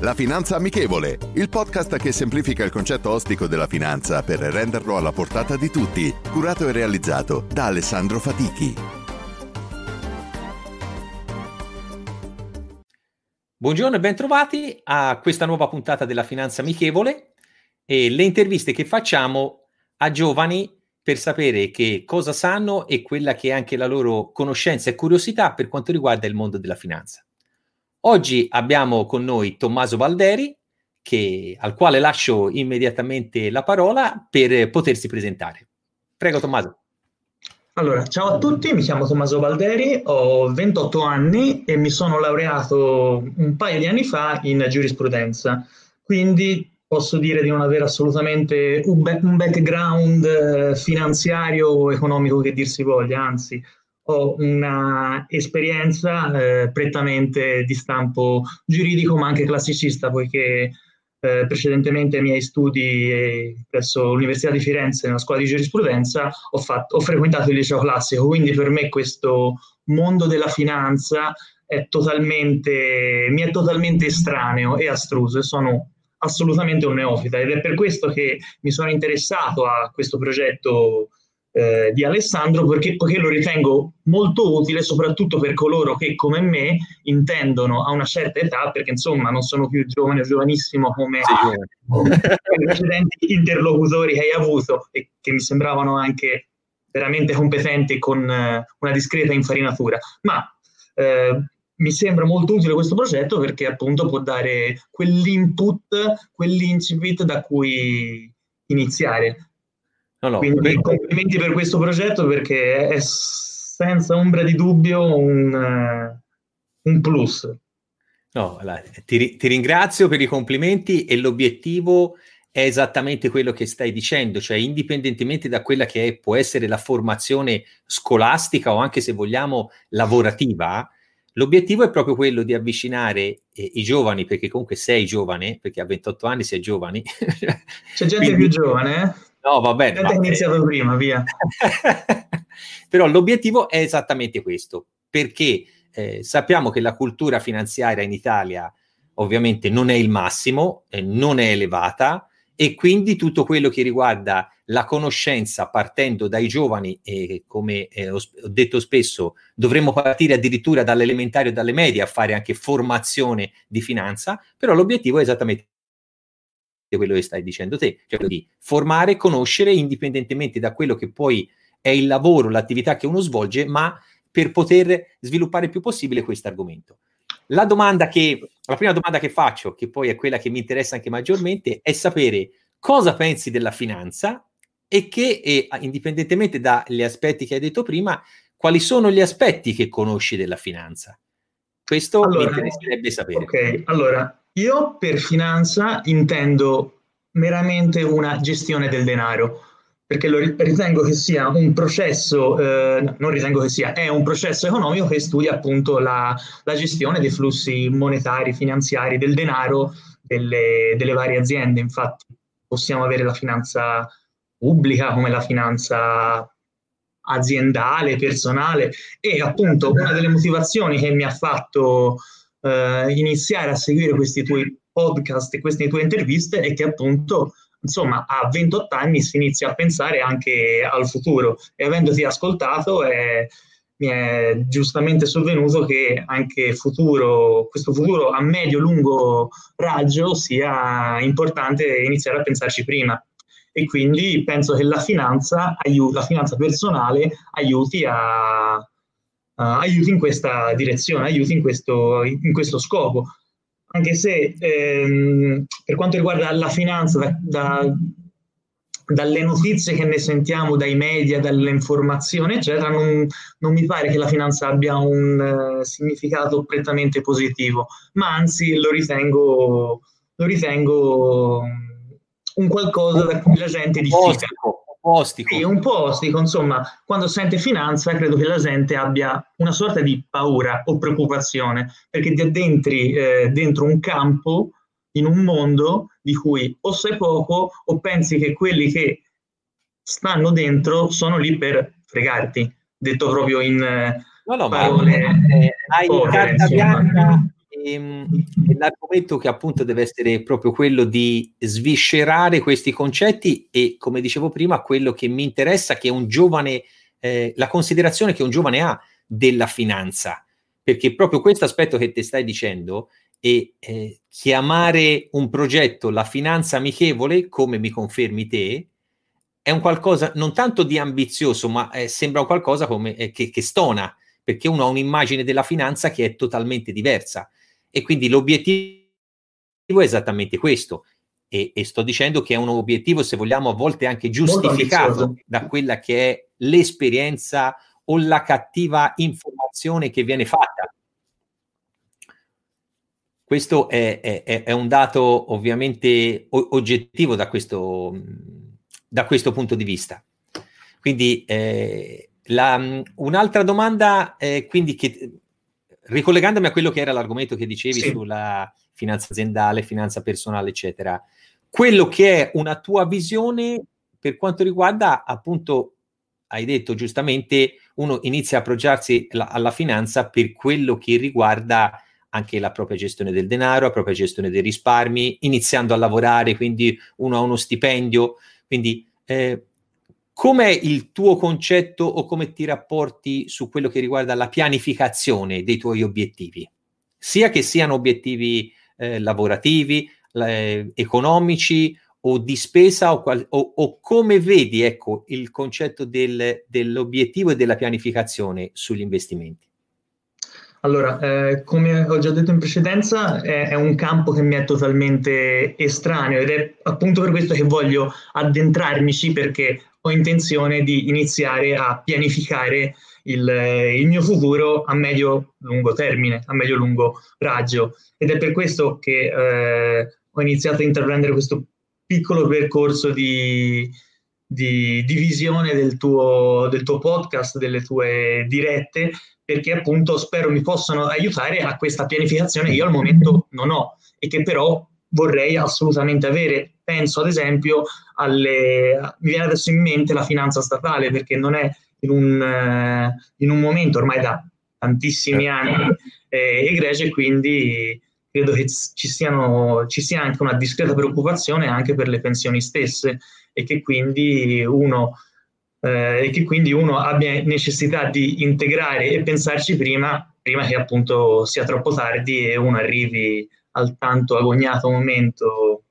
La Finanza Amichevole, il podcast che semplifica il concetto ostico della finanza per renderlo alla portata di tutti, curato e realizzato da Alessandro Fatichi. Buongiorno e bentrovati a questa nuova puntata della Finanza Amichevole e le interviste che facciamo a giovani per sapere che cosa sanno e quella che è anche la loro conoscenza e curiosità per quanto riguarda il mondo della finanza. Oggi abbiamo con noi Tommaso Valderi, che, al quale lascio immediatamente la parola per potersi presentare. Prego Tommaso. Allora, ciao a tutti, mi chiamo Tommaso Valderi, ho 28 anni e mi sono laureato un paio di anni fa in giurisprudenza, quindi posso dire di non avere assolutamente un, background eh, finanziario o economico che dir si voglia, anzi ho una esperienza eh, prettamente di stampo giuridico ma anche classicista poiché eh, precedentemente ai miei studi eh, presso l'Università di Firenze nella scuola di giurisprudenza ho, fatto, ho frequentato il liceo classico, quindi per me questo mondo della finanza è mi è totalmente estraneo e astruso e sono assolutamente un neofita. Ed è per questo che mi sono interessato a questo progetto eh, di Alessandro perché, perché, lo ritengo molto utile soprattutto per coloro che come me intendono a una certa età, perché insomma non sono più giovane o giovanissimo come i precedenti interlocutori che hai avuto e che mi sembravano anche veramente competenti con eh, una discreta infarinatura, ma eh, mi sembra molto utile questo progetto perché appunto può dare quell'input, quell'incipit da cui iniziare. No, no, Quindi complimenti per questo progetto perché è senza ombra di dubbio un, uh, un plus. No, ti, ti, ringrazio per i complimenti e l'obiettivo è esattamente quello che stai dicendo, cioè indipendentemente da quella che è, può essere la formazione scolastica o anche se vogliamo lavorativa, L'obiettivo è proprio quello di avvicinare eh, i giovani, perché comunque sei giovane, perché a 28 anni sei giovani. C'è gente Quindi, più giovane, eh? No, va bene. Gente iniziato prima, via. Però l'obiettivo è esattamente questo, perché eh, sappiamo che la cultura finanziaria in Italia ovviamente non è il massimo, eh, non è elevata, e quindi tutto quello che riguarda la conoscenza partendo dai giovani e come eh, ho detto spesso dovremmo partire addirittura dall'elementare o dalle medie a fare anche formazione di finanza, però l'obiettivo è esattamente quello che stai dicendo te, cioè di formare, conoscere indipendentemente da quello che poi è il lavoro, l'attività che uno svolge, ma per poter sviluppare il più possibile questo argomento. La domanda che, la prima domanda che faccio, che poi è quella che mi interessa anche maggiormente, è sapere cosa pensi della finanza e che, e, indipendentemente dagli aspetti che hai detto prima, quali sono gli aspetti che conosci della finanza. Questo allora, mi interesserebbe sapere. Ok, allora, io per finanza intendo meramente una gestione del denaro perché lo ritengo che sia un processo, eh, non ritengo che sia, è un processo economico che studia appunto la, la gestione dei flussi monetari, finanziari, del denaro delle, delle, varie aziende. Infatti possiamo avere la finanza pubblica come la finanza aziendale, personale e appunto una delle motivazioni che mi ha fatto eh, iniziare a seguire questi tuoi podcast e queste tue interviste è che appunto insomma a 28 anni si inizia a pensare anche al futuro. E avendoti ascoltato eh, mi è giustamente sovvenuto che anche futuro, questo futuro a medio-lungo raggio sia importante iniziare a pensarci prima. E quindi penso che la finanza, la finanza personale aiuti, a, aiuti in questa direzione, aiuti in questo, in questo scopo. Anche se ehm, per quanto riguarda la finanza, da, da, dalle notizie che ne sentiamo dai media, dall'informazione, eccetera, non, non, mi pare che la finanza abbia un uh, significato prettamente positivo, ma anzi lo ritengo, lo ritengo un qualcosa da cui la gente diffida ostico. Sì, un po' ostico, insomma, quando sente finanza credo che la gente abbia una sorta di paura o preoccupazione, perché ti addentri eh, dentro un campo, in un mondo di cui o sai poco o pensi che quelli che stanno dentro sono lì per fregarti, detto proprio in... Eh, no, no, parole ma hai carta bianca l'argomento che appunto deve essere proprio quello di sviscerare questi concetti e, come dicevo prima, quello che mi interessa, che un giovane, eh, la considerazione che un giovane ha della finanza, perché proprio questo aspetto che ti stai dicendo e eh, chiamare un progetto la finanza amichevole, come mi confermi te, è un qualcosa non tanto di ambizioso, ma eh, sembra un qualcosa come, eh, che, che stona, perché uno ha un'immagine della finanza che è totalmente diversa. E quindi l'obiettivo è esattamente questo. E, e, sto dicendo che è un obiettivo, se vogliamo, a volte anche giustificato da quella che è l'esperienza o la cattiva informazione che viene fatta. Questo è, è, è un dato ovviamente oggettivo da questo, da questo punto di vista. Quindi eh, la, un'altra domanda, eh, quindi che, ricollegandomi a quello che era l'argomento che dicevi sì. sulla finanza aziendale, finanza personale, eccetera, quello che è una tua visione per quanto riguarda appunto, hai detto giustamente, uno inizia a approcciarsi la, alla finanza per quello che riguarda anche la propria gestione del denaro, la propria gestione dei risparmi, iniziando a lavorare, quindi uno ha uno stipendio, quindi eh, Com'è il tuo concetto o come ti rapporti su quello che riguarda la pianificazione dei tuoi obiettivi? Sia che siano obiettivi eh, lavorativi, eh, economici o di spesa o, qual- o, o, come vedi ecco, il concetto del, dell'obiettivo e della pianificazione sugli investimenti? Allora, eh, come ho già detto in precedenza, è, è, un campo che mi è totalmente estraneo ed è appunto per questo che voglio addentrarmici perché ho intenzione di iniziare a pianificare il, il mio futuro a medio-lungo termine, a medio-lungo raggio. Ed è per questo che eh, ho iniziato a intraprendere questo piccolo percorso di, di, di visione del tuo, del tuo podcast, delle tue dirette, perché appunto spero mi possano aiutare a questa pianificazione che io al momento non ho e che però vorrei assolutamente avere. Penso ad esempio alle... mi viene adesso in mente la finanza statale perché non è in un, eh, in un momento ormai da tantissimi anni eh, egregio e quindi credo che ci, siano, ci sia anche una discreta preoccupazione anche per le pensioni stesse e che quindi uno eh, e che quindi uno abbia necessità di integrare e pensarci prima, prima che appunto sia troppo tardi e uno arrivi al tanto agognato momento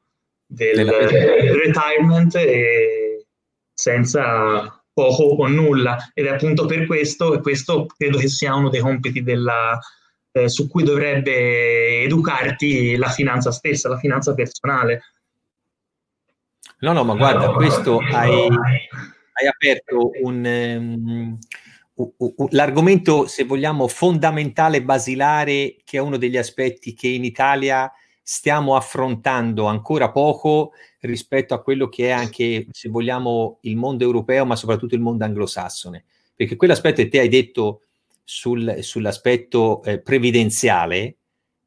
del retirement e senza poco o nulla ed è appunto per questo e questo credo che sia uno dei compiti della, eh, su cui dovrebbe educarti la finanza stessa, la finanza personale. No, no, ma guarda, questo hai, hai aperto un, um, l'argomento, se vogliamo, fondamentale, basilare, che è uno degli aspetti che in Italia stiamo affrontando ancora poco rispetto a quello che è anche, se vogliamo, il mondo europeo, ma soprattutto il mondo anglosassone. Perché quell'aspetto che te hai detto sul, sull'aspetto eh, previdenziale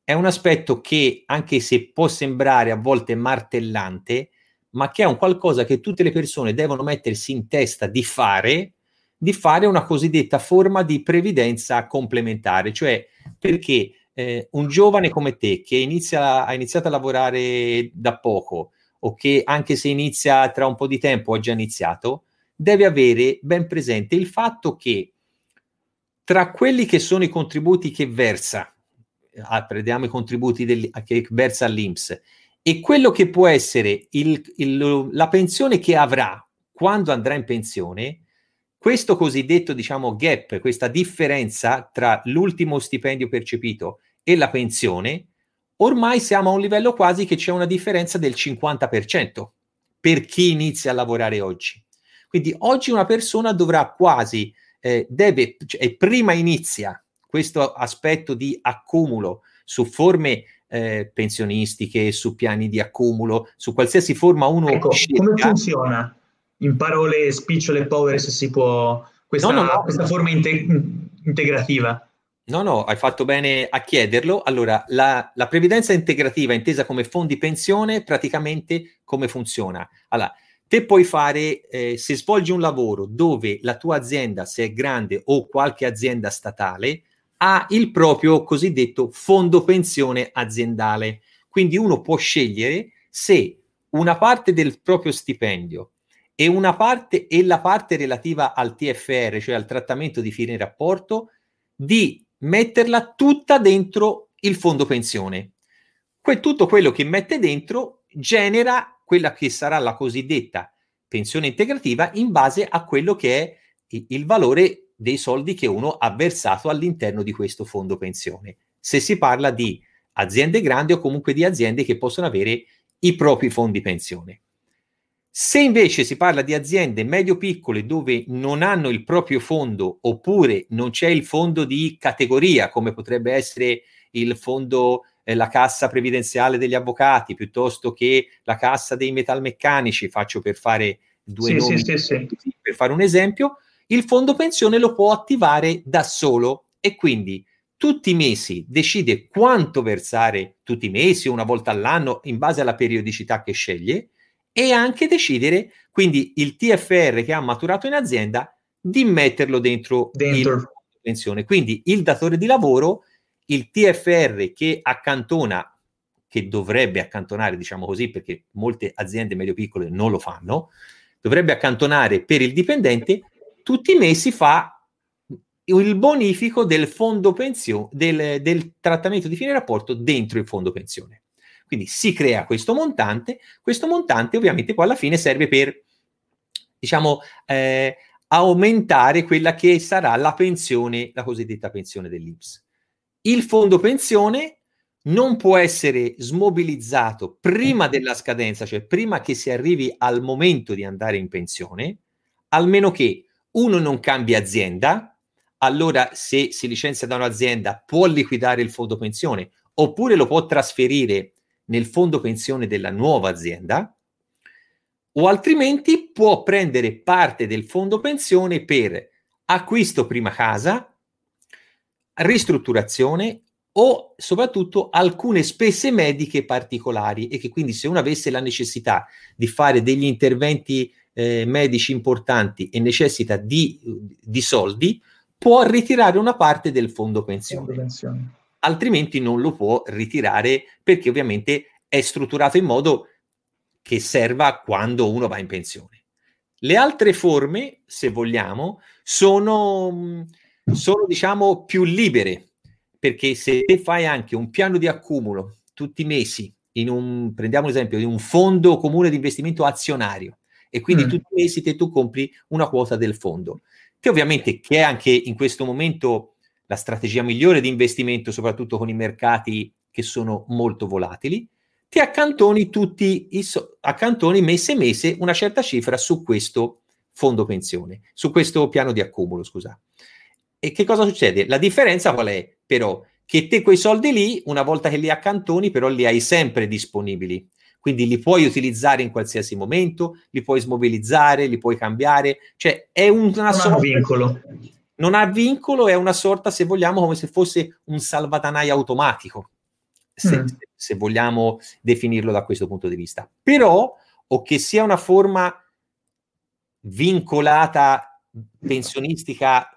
è un aspetto che, anche se può sembrare a volte martellante, ma che è un qualcosa che tutte le persone devono mettersi in testa di fare di fare una cosiddetta forma di previdenza complementare, cioè perché eh, un giovane come te che inizia, ha iniziato a lavorare da poco o che anche se inizia tra un po' di tempo ha già iniziato, deve avere ben presente il fatto che tra quelli che sono i contributi che versa, ah, prendiamo i contributi del, che versa all'Inps, e quello che può essere il, il, la pensione che avrà quando andrà in pensione, questo cosiddetto, diciamo, gap, questa differenza tra l'ultimo stipendio percepito e la pensione, ormai siamo a un livello quasi che c'è una differenza del 50% per chi inizia a lavorare oggi. Quindi oggi una persona dovrà quasi, eh, deve, cioè, prima inizia questo aspetto di accumulo su forme eh, pensionistiche, su piani di accumulo, su qualsiasi forma uno ecco, scelga. Come funziona? in parole spicciole e povere se si può questa, no, no, no. questa forma inte- integrativa. No, no, hai fatto bene a chiederlo. Allora, la, la, previdenza integrativa intesa come fondi pensione, praticamente come funziona? Allora, te puoi fare, eh, se svolgi un lavoro dove la tua azienda, se è grande o qualche azienda statale, ha il proprio cosiddetto fondo pensione aziendale. Quindi uno può scegliere se una parte del proprio stipendio e una parte e la parte relativa al TFR, cioè al trattamento di fine rapporto, di metterla tutta dentro il fondo pensione. Que- tutto quello che mette dentro genera quella che sarà la cosiddetta pensione integrativa in base a quello che è il valore dei soldi che uno ha versato all'interno di questo fondo pensione. Se si parla di aziende grandi o comunque di aziende che possono avere i propri fondi pensione. Se invece si parla di aziende medio-piccole dove non hanno il proprio fondo oppure non c'è il fondo di categoria, come potrebbe essere il fondo, eh, la cassa previdenziale degli avvocati, piuttosto che la cassa dei metalmeccanici, faccio per fare due sì, nomi, sì, sì, per fare un esempio, il fondo pensione lo può attivare da solo. E quindi tutti i mesi decide quanto versare tutti i mesi, una volta all'anno, in base alla periodicità che sceglie, e anche decidere quindi il TFR che ha maturato in azienda di metterlo dentro, dentro. il pensione. Quindi il datore di lavoro, il TFR che accantona, che dovrebbe accantonare, diciamo così, perché molte aziende medio-piccole non lo fanno, dovrebbe accantonare per il dipendente, tutti i mesi fa il bonifico del fondo pensione, del, del trattamento di fine rapporto dentro il fondo pensione. Quindi si crea questo montante, questo montante ovviamente poi alla fine serve per, diciamo, eh, aumentare quella che sarà la pensione, la cosiddetta pensione dell'Inps. Il fondo pensione non può essere smobilizzato prima della scadenza, cioè prima che si arrivi al momento di andare in pensione, almeno che uno non cambia azienda, allora se si licenzia da un'azienda può liquidare il fondo pensione oppure lo può trasferire nel fondo pensione della nuova azienda o altrimenti può prendere parte del fondo pensione per acquisto prima casa, ristrutturazione o soprattutto alcune spese mediche particolari e che quindi se uno avesse la necessità di fare degli interventi eh, medici importanti e necessita di, di, soldi, può ritirare una parte del fondo pensione. Fondo pensione altrimenti non lo può ritirare perché ovviamente è strutturato in modo che serva quando uno va in pensione. Le altre forme, se vogliamo, sono, sono diciamo più libere, perché se fai anche un piano di accumulo tutti i mesi, in un, prendiamo l'esempio di un fondo comune di investimento azionario, e quindi mm. tutti i mesi te tu compri una quota del fondo, che ovviamente che è anche in questo momento la strategia migliore di investimento, soprattutto con i mercati che sono molto volatili, ti accantoni tutti i so- accantoni mese mese una certa cifra su questo fondo pensione, su questo piano di accumulo, scusa. E che cosa succede? La differenza qual è? Però che te quei soldi lì, una volta che li accantoni, però li hai sempre disponibili. Quindi li puoi utilizzare in qualsiasi momento, li puoi smobilizzare, li puoi cambiare, cioè è una non sorta... vincolo non ha vincolo, è una sorta, se vogliamo, come se fosse un salvadanai automatico, se, mm. se vogliamo definirlo da questo punto di vista. Però, o che sia una forma vincolata pensionistica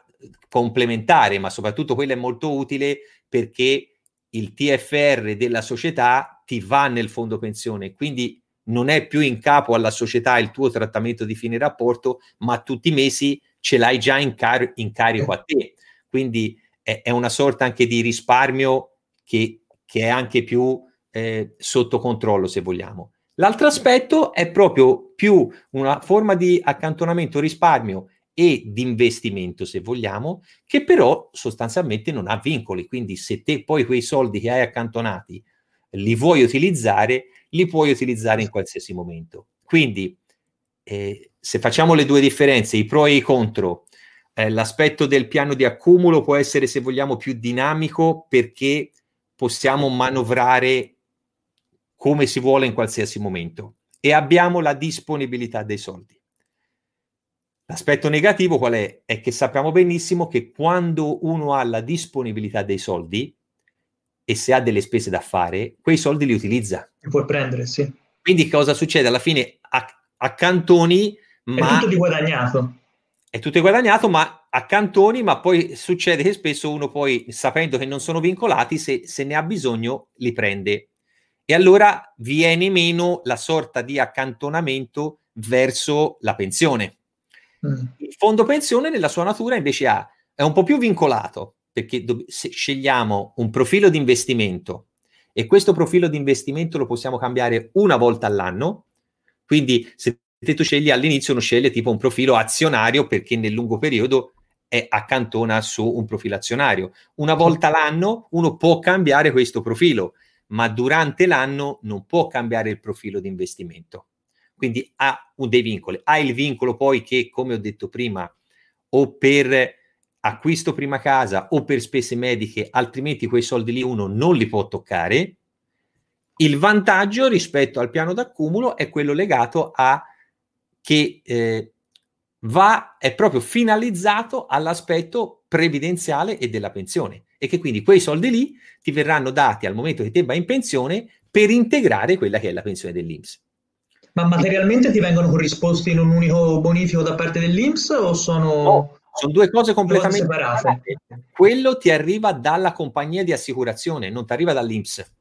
complementare, ma soprattutto quella è molto utile perché il TFR della società ti va nel fondo pensione, quindi non è più in capo alla società il tuo trattamento di fine rapporto, ma tutti i mesi ce l'hai già in, car- in carico a te. Quindi è, è, una sorta anche di risparmio che, che è anche più eh, sotto controllo, se vogliamo. L'altro aspetto è proprio più una forma di accantonamento risparmio e di investimento, se vogliamo, che però sostanzialmente non ha vincoli. Quindi se te poi quei soldi che hai accantonati li vuoi utilizzare, li puoi utilizzare in qualsiasi momento. Quindi eh, se facciamo le due differenze, i pro e i contro, eh, l'aspetto del piano di accumulo può essere, se vogliamo, più dinamico perché possiamo manovrare come si vuole in qualsiasi momento e abbiamo la disponibilità dei soldi. L'aspetto negativo qual è? È che sappiamo benissimo che quando uno ha la disponibilità dei soldi e se ha delle spese da fare, quei soldi li utilizza. Li puoi prendere, sì. Quindi cosa succede? Alla fine accantoni, ma... È tutto di guadagnato. È tutto guadagnato, ma accantoni, ma poi succede che spesso uno poi, sapendo che non sono vincolati, se, se ne ha bisogno, li prende. E allora viene meno la sorta di accantonamento verso la pensione. Mm. Il fondo pensione nella sua natura invece ha, è un po' più vincolato, perché do- scegliamo un profilo di investimento e questo profilo di investimento lo possiamo cambiare una volta all'anno, quindi se tu scegli all'inizio uno sceglie tipo un profilo azionario perché nel lungo periodo è accantona su un profilo azionario. Una volta l'anno uno può cambiare questo profilo, ma durante l'anno non può cambiare il profilo di investimento. Quindi ha dei vincoli. Ha il vincolo poi che, come ho detto prima, o per acquisto prima casa o per spese mediche, altrimenti quei soldi lì uno non li può toccare. Il vantaggio rispetto al piano d'accumulo è quello legato a che eh, va, è proprio finalizzato all'aspetto previdenziale e della pensione e che quindi quei soldi lì ti verranno dati al momento che te vai in pensione per integrare quella che è la pensione dell'Inps. Ma materialmente ti vengono corrisposti in un unico bonifico da parte dell'Inps o sono... No, sono due cose completamente separate. Quello ti arriva dalla compagnia di assicurazione, non ti arriva dall'Inps.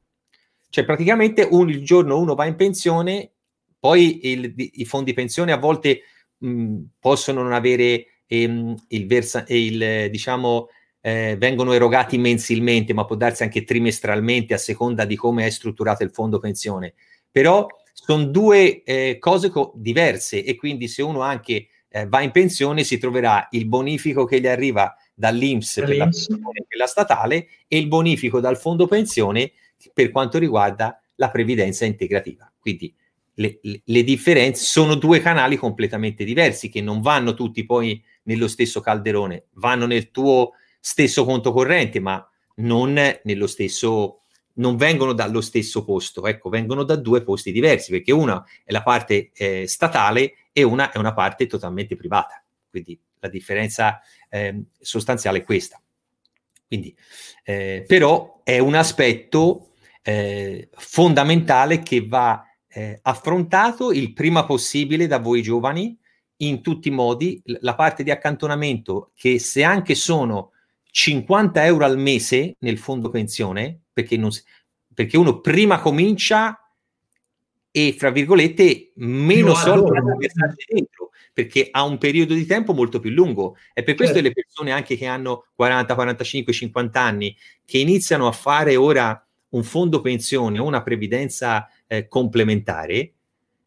Cioè praticamente un, il giorno uno va in pensione, poi il, i fondi pensione a volte mh, possono non avere ehm, il, versa, il diciamo, eh, vengono erogati mensilmente, ma può darsi anche trimestralmente a seconda di come è strutturato il fondo pensione. Però sono due eh, cose co- diverse e quindi se uno anche eh, va in pensione si troverà il bonifico che gli arriva dall'Inps per la, per la statale e il bonifico dal fondo pensione per quanto riguarda la previdenza integrativa. Quindi le, le, le, differenze sono due canali completamente diversi che non vanno tutti poi nello stesso calderone, vanno nel tuo stesso conto corrente, ma non nello stesso non vengono dallo stesso posto, ecco, vengono da due posti diversi, perché una è la parte eh, statale e una è una parte totalmente privata. Quindi la differenza eh, sostanziale è questa. Quindi, eh, però è un aspetto eh, fondamentale che va eh, affrontato il prima possibile da voi giovani in tutti i modi. La parte di accantonamento, che se anche sono 50 euro al mese nel fondo pensione, perché, non, perché uno prima comincia e, fra virgolette, meno no, soldi da versarci dentro, perché ha un periodo di tempo molto più lungo. E per questo certo. le persone anche che hanno 40, 45, 50 anni, che iniziano a fare ora un fondo pensione o una previdenza eh, complementare,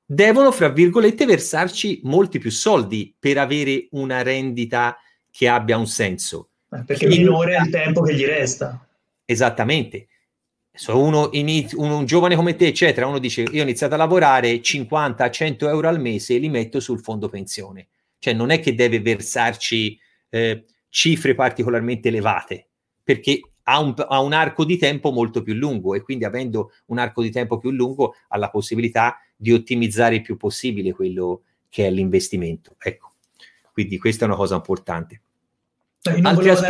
devono, fra virgolette, versarci molti più soldi per avere una rendita che abbia un senso. Eh, perché minore è il tempo che gli resta. Esattamente. Se uno, iniz- uno, un giovane come te, eccetera, uno dice io ho iniziato a lavorare 50-100 euro al mese e li metto sul fondo pensione. Cioè non è che deve versarci eh, cifre particolarmente elevate, perché ha un, ha un, arco di tempo molto più lungo e quindi avendo un arco di tempo più lungo ha la possibilità di ottimizzare il più possibile quello che è l'investimento. Ecco, quindi questa è una cosa importante. Cioè, non, volevo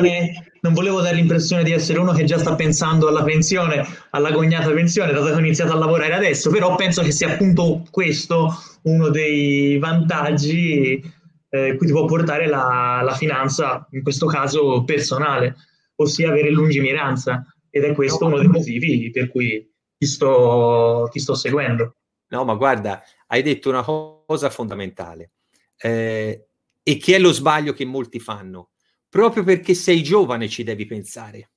di... non, volevo dare l'impressione di essere uno che già sta pensando alla pensione, alla cognata pensione, dato che ho iniziato a lavorare adesso, però penso che sia appunto questo uno dei vantaggi eh, cui ti può portare la, la finanza, in questo caso personale, ossia avere lungimiranza. Ed è questo uno dei motivi per cui ti sto, ti sto seguendo. No, ma guarda, hai detto una cosa fondamentale. Eh, e che è lo sbaglio che molti fanno. Proprio perché sei giovane ci devi pensare.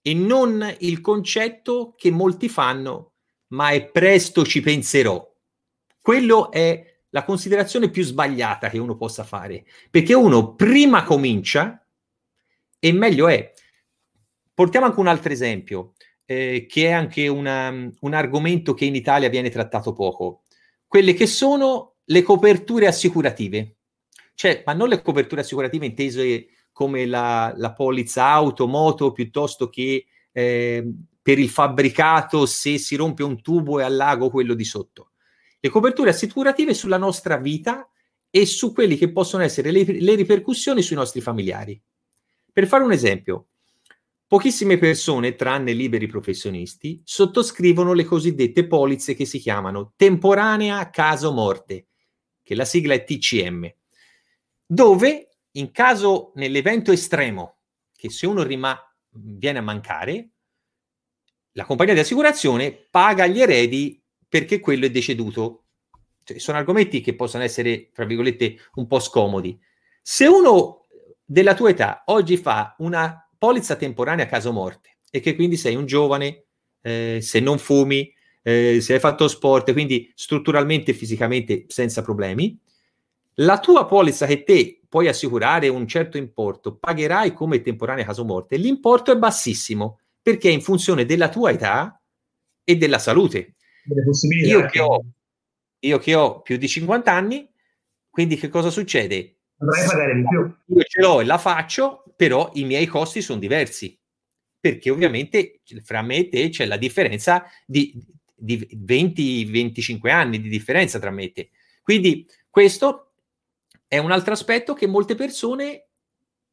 E non il concetto che molti fanno, ma è presto ci penserò. Quello è la considerazione più sbagliata che uno possa fare, perché uno prima comincia e meglio è. Portiamo anche un altro esempio, eh, che è anche una, un argomento che in Italia viene trattato poco, quelle che sono le coperture assicurative. Cioè, ma non le coperture assicurative intese come la, la polizza auto, moto, piuttosto che eh, per il fabbricato se si rompe un tubo e allago quello di sotto. Le coperture assicurative sulla nostra vita e su quelli che possono essere le, le ripercussioni sui nostri familiari. Per fare un esempio, pochissime persone, tranne liberi professionisti, sottoscrivono le cosiddette polizze che si chiamano temporanea caso morte, che la sigla è TCM dove in caso, nell'evento estremo, che se uno rima- viene a mancare, la compagnia di assicurazione paga gli eredi perché quello è deceduto. Cioè, sono argomenti che possono essere, tra virgolette, un po' scomodi. Se uno della tua età oggi fa una polizza temporanea a caso morte e che quindi sei un giovane, eh, se non fumi, eh, se hai fatto sport, quindi strutturalmente e fisicamente senza problemi, la tua polizza che te puoi assicurare un certo importo, pagherai come temporanea caso morte, l'importo è bassissimo perché è in funzione della tua età e della salute. Io che, ho, io che ho più di 50 anni, quindi che cosa succede? Dovrai pagare di più. Io ce l'ho e la faccio, però i miei costi sono diversi, perché ovviamente fra me e te c'è la differenza di, di 20-25 anni di differenza tra me e te. Quindi questo è un altro aspetto che molte persone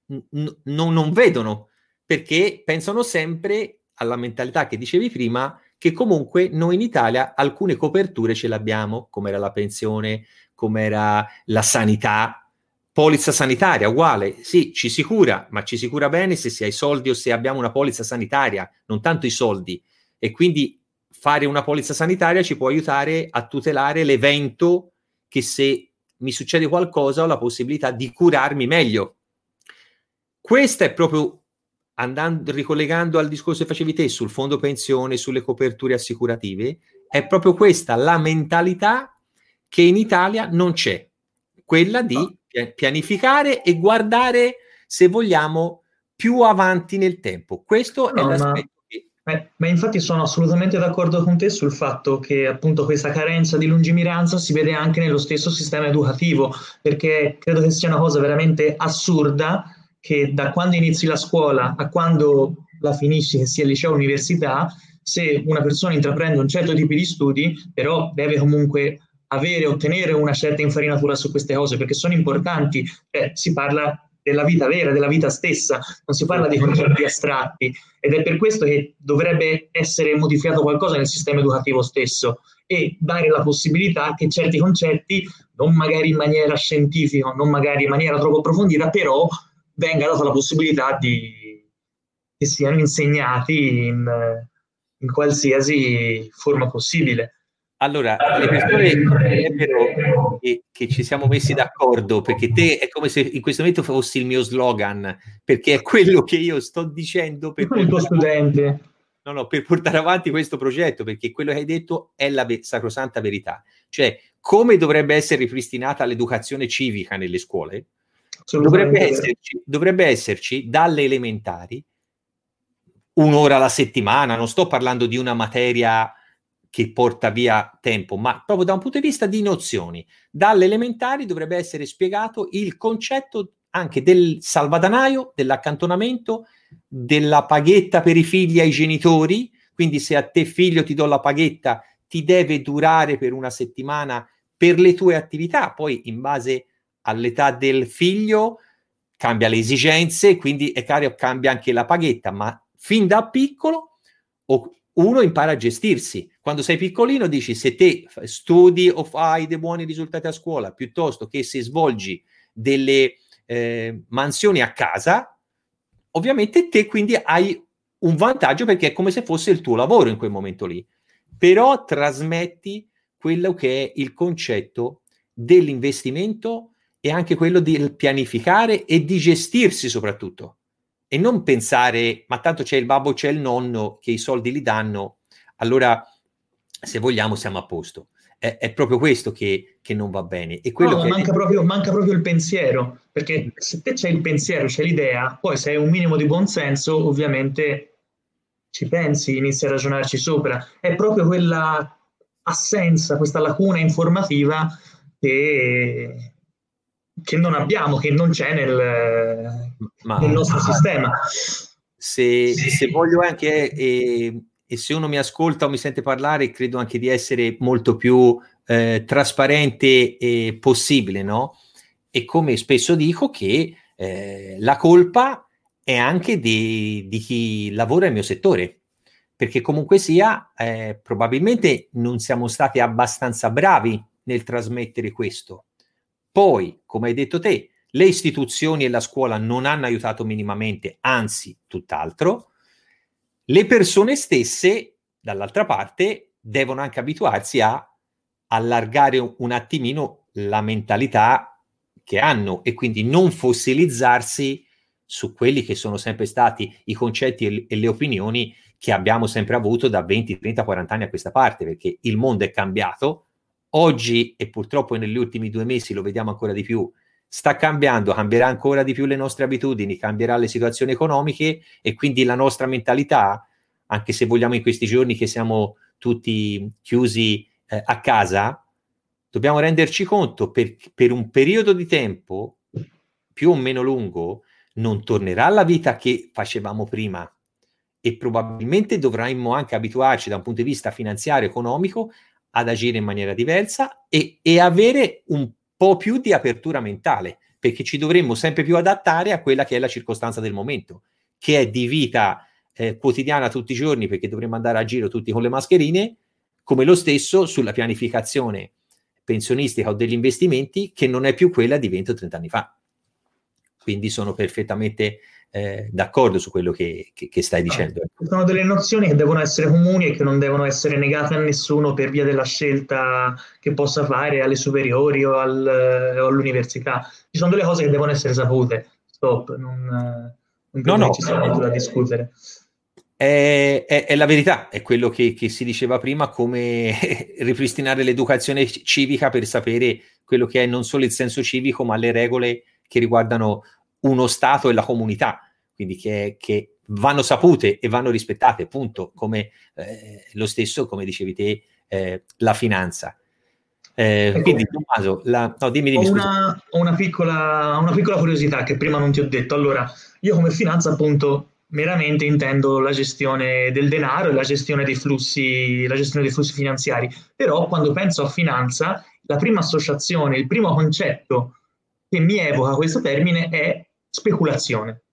n- non, non vedono perché pensano sempre alla mentalità che dicevi prima, che comunque noi in Italia alcune coperture ce l'abbiamo, come era la pensione, come era la sanità, polizza sanitaria uguale, sì, ci si cura, ma ci si cura bene se si ha i soldi o se abbiamo una polizza sanitaria, non tanto i soldi. E quindi fare una polizza sanitaria ci può aiutare a tutelare l'evento che se mi succede qualcosa ho la possibilità di curarmi meglio. Questa è proprio andando, ricollegando al discorso che facevi te sul fondo pensione, sulle coperture assicurative, è proprio questa la mentalità che in Italia non c'è, quella di no. pianificare e guardare, se vogliamo, più avanti nel tempo. Questo no, è l'aspetto. Che... ma infatti sono assolutamente d'accordo con te sul fatto che appunto questa carenza di lungimiranza si vede anche nello stesso sistema educativo, perché credo che sia una cosa veramente assurda che da quando inizi la scuola a quando la finisci, che sia liceo o università, se una persona intraprende un certo tipo di studi, però deve comunque avere, ottenere una certa infarinatura su queste cose, perché sono importanti. Eh, si parla della vita vera, della vita stessa, non si parla di concetti astratti ed è per questo che dovrebbe essere modificato qualcosa nel sistema educativo stesso e dare la possibilità che certi concetti, non magari in maniera scientifica, non magari in maniera troppo approfondita, però venga data la possibilità di, che siano insegnati in, in qualsiasi forma possibile. Allora, le persone vorrebbero che, che, ci siamo messi d'accordo perché te è come se in questo momento fossi il mio slogan, perché è quello che io sto dicendo per il tuo studente. No, no, per portare avanti questo progetto, perché quello che hai detto è la ve- sacrosanta verità. Cioè, come dovrebbe essere ripristinata l'educazione civica nelle scuole, Dovrebbe esserci, dovrebbe esserci dalle elementari un'ora alla settimana, non sto parlando di una materia che porta via tempo, ma proprio da un punto di vista di nozioni. Dalle elementari dovrebbe essere spiegato il concetto anche del salvadanaio, dell'accantonamento, della paghetta per i figli ai genitori, quindi se a te figlio ti do la paghetta, ti deve durare per una settimana per le tue attività, poi in base all'età del figlio cambia le esigenze, quindi è chiaro cambia anche la paghetta, ma fin da piccolo uno impara a gestirsi. Quando sei piccolino dici se te studi o fai dei buoni risultati a scuola piuttosto che se svolgi delle eh, mansioni a casa, ovviamente te quindi hai un vantaggio perché è come se fosse il tuo lavoro in quel momento lì. Però trasmetti quello che è il concetto dell'investimento è anche quello di pianificare e di gestirsi soprattutto e non pensare ma tanto c'è il babbo, c'è il nonno che i soldi li danno, allora se vogliamo siamo a posto. È, è proprio questo che, che, non va bene. E quello no, che manca, proprio, manca proprio il pensiero, perché se te c'è il pensiero, c'è l'idea, poi se hai un minimo di buonsenso, ovviamente ci pensi, inizi a ragionarci sopra. È proprio quella assenza, questa lacuna informativa che, che non abbiamo, che non c'è nel, Ma, nel nostro sistema. Se, sì. se voglio anche, eh, e se uno mi ascolta o mi sente parlare, credo anche di essere molto più eh, trasparente e possibile, no? E come spesso dico che eh, la colpa è anche di, di, chi lavora nel mio settore, perché comunque sia, eh, probabilmente non siamo stati abbastanza bravi nel trasmettere questo. Poi, come hai detto te, le istituzioni e la scuola non hanno aiutato minimamente, anzi tutt'altro. Le persone stesse, dall'altra parte, devono anche abituarsi a allargare un attimino la mentalità che hanno e quindi non fossilizzarsi su quelli che sono sempre stati i concetti e le opinioni che abbiamo sempre avuto da 20, 30, 40 anni a questa parte, perché il mondo è cambiato. Oggi, e purtroppo negli ultimi due mesi lo vediamo ancora di più, sta cambiando, cambierà ancora di più le nostre abitudini, cambierà le situazioni economiche e quindi la nostra mentalità, anche se vogliamo in questi giorni che siamo tutti chiusi eh, a casa, dobbiamo renderci conto per, per un periodo di tempo più o meno lungo non tornerà la vita che facevamo prima e probabilmente dovremmo anche abituarci da un punto di vista finanziario economico ad agire in maniera diversa e, e avere un po' più di apertura mentale, perché ci dovremmo sempre più adattare a quella che è la circostanza del momento, che è di vita eh, quotidiana tutti i giorni, perché dovremmo andare a giro tutti con le mascherine, come lo stesso sulla pianificazione pensionistica o degli investimenti, che non è più quella di 20 o 30 anni fa. Quindi sono perfettamente eh, d'accordo su quello che, che, che stai dicendo. Sono delle nozioni che devono essere comuni e che non devono essere negate a nessuno per via della scelta che possa fare alle superiori o, al, o all'università. Ci sono delle cose che devono essere sapute. Stop, non, non no, no. ci sia molto da discutere. È, è, è, la verità, è quello che, che, si diceva prima, come ripristinare l'educazione civica per sapere quello che è non solo il senso civico, ma le regole che riguardano uno Stato e la comunità, quindi che, che vanno sapute e vanno rispettate, appunto, come eh, lo stesso, come dicevi te, eh, la finanza. Eh, ecco, quindi Tommaso, la... no, dimmi, dimmi, ho, una, ho una, piccola, una piccola curiosità che prima non ti ho detto. Allora, io come finanza appunto meramente intendo la gestione del denaro e la gestione dei flussi, la gestione dei flussi finanziari. Però quando penso a finanza, la prima associazione, il primo concetto che mi evoca questo termine è speculazione.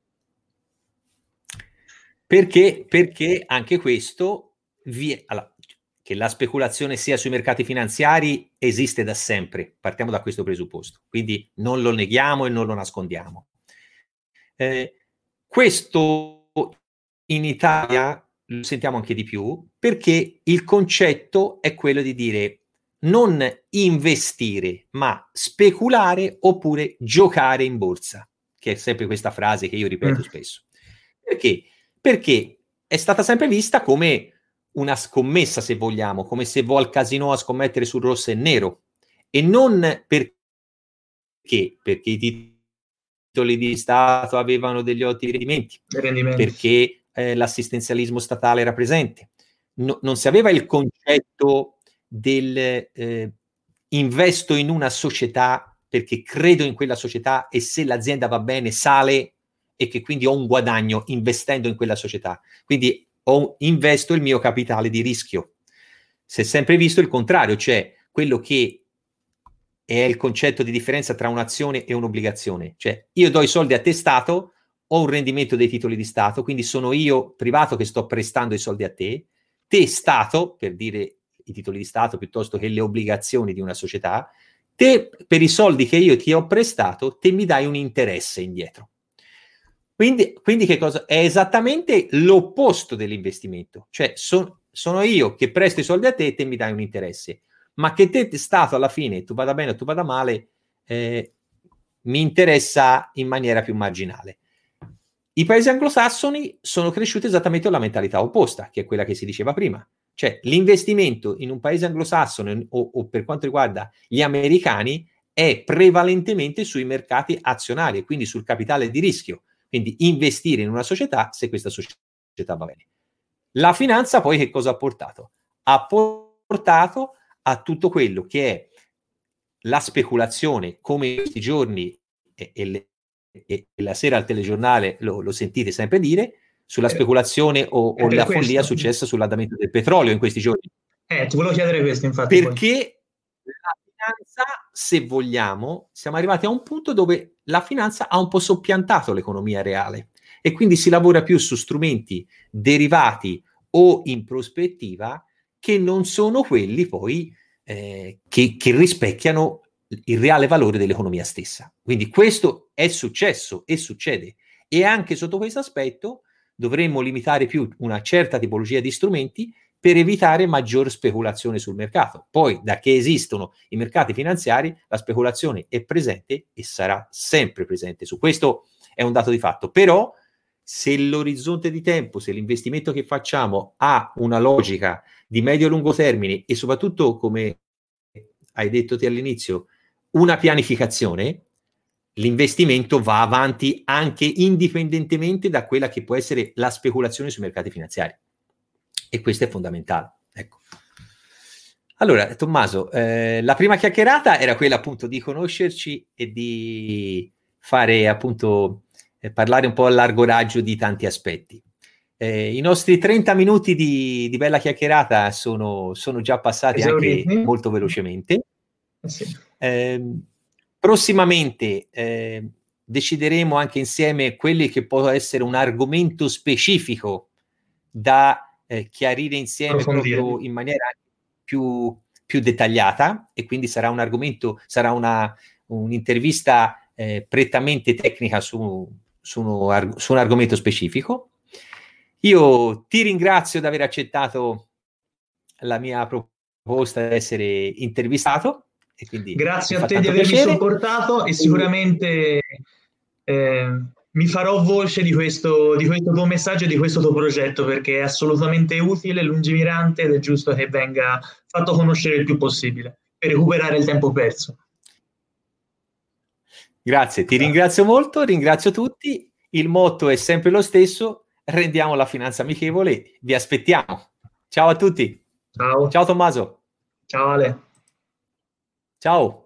Perché? Perché anche questo, vi, allora, che la speculazione sia sui mercati finanziari esiste da sempre, partiamo da questo presupposto, quindi non lo neghiamo e non lo nascondiamo. Eh, questo in Italia lo sentiamo anche di più perché il concetto è quello di dire non investire, ma speculare oppure giocare in borsa che è sempre questa frase che io ripeto mm. spesso. Perché? Perché è stata sempre vista come una scommessa, se vogliamo, come se vo al casino a scommettere sul rosso e nero, e non perché, perché i titoli di Stato avevano degli ottimi rendimenti, rendimenti. perché eh, l'assistenzialismo statale era presente. No, non si aveva il concetto del eh, investo in una società perché credo in quella società e se l'azienda va bene sale e che quindi ho un guadagno investendo in quella società. Quindi ho, investo il mio capitale di rischio. Si è sempre visto il contrario, cioè quello che è il concetto di differenza tra un'azione e un'obbligazione. Cioè io do i soldi a te Stato, ho un rendimento dei titoli di Stato, quindi sono io privato che sto prestando i soldi a te, te Stato, per dire i titoli di Stato piuttosto che le obbligazioni di una società, te per i soldi che io ti ho prestato, te mi dai un interesse indietro. Quindi, quindi che cosa? È esattamente l'opposto dell'investimento, cioè son, sono io che presto i soldi a te e te mi dai un interesse, ma che te Stato alla fine, tu vada bene o tu vada male, eh, mi interessa in maniera più marginale. I paesi anglosassoni sono cresciuti esattamente con la mentalità opposta, che è quella che si diceva prima. Cioè l'investimento in un paese anglosassone o, o per quanto riguarda gli americani è prevalentemente sui mercati azionari, quindi sul capitale di rischio. Quindi investire in una società se questa società va bene. La finanza poi che cosa ha portato? Ha portato a tutto quello che è la speculazione, come in questi giorni e, e, e la sera al telegiornale lo, lo, sentite sempre dire, sulla eh, speculazione o, o la questo. follia successa sull'andamento del petrolio in questi giorni. Eh, ti volevo chiedere questo, infatti. Perché poi. la finanza, se vogliamo, siamo arrivati a un punto dove la finanza ha un po' soppiantato l'economia reale e quindi si lavora più su strumenti derivati o in prospettiva che non sono quelli poi eh, che, che rispecchiano il reale valore dell'economia stessa. Quindi questo è successo e succede. E anche sotto questo aspetto dovremmo limitare più una certa tipologia di strumenti per evitare maggior speculazione sul mercato. Poi, da che esistono i mercati finanziari, la speculazione è presente e sarà sempre presente. Su questo è un dato di fatto. Però, se l'orizzonte di tempo, se l'investimento che facciamo ha una logica di medio-lungo termine e soprattutto, come hai detto te all'inizio, una pianificazione, l'investimento va avanti anche indipendentemente da quella che può essere la speculazione sui mercati finanziari. E questo è fondamentale. Ecco. Allora, Tommaso, eh, la prima chiacchierata era quella appunto di conoscerci e di fare appunto eh, parlare un po' a largo raggio di tanti aspetti. Eh, I nostri 30 minuti di, di bella chiacchierata sono, sono già passati Esauriti. anche molto velocemente. Eh sì. Prossimamente eh, decideremo anche insieme quelli che può essere un argomento specifico da eh, chiarire insieme proprio in maniera più, più, dettagliata. E quindi sarà un argomento, sarà una, un'intervista eh, prettamente tecnica su, su, uno, su un argomento specifico. Io ti ringrazio di aver accettato la mia proposta di essere intervistato Grazie a te di avermi piacere. sopportato e sicuramente eh, mi farò voce di questo, di questo, tuo messaggio e di questo tuo progetto perché è assolutamente utile, lungimirante ed è giusto che venga fatto conoscere il più possibile per recuperare il tempo perso. Grazie, ti ringrazio molto, ringrazio tutti. Il motto è sempre lo stesso, rendiamo la finanza amichevole, vi aspettiamo. Ciao a tutti. Ciao. Ciao Tommaso. Ciao Ale. Ciao.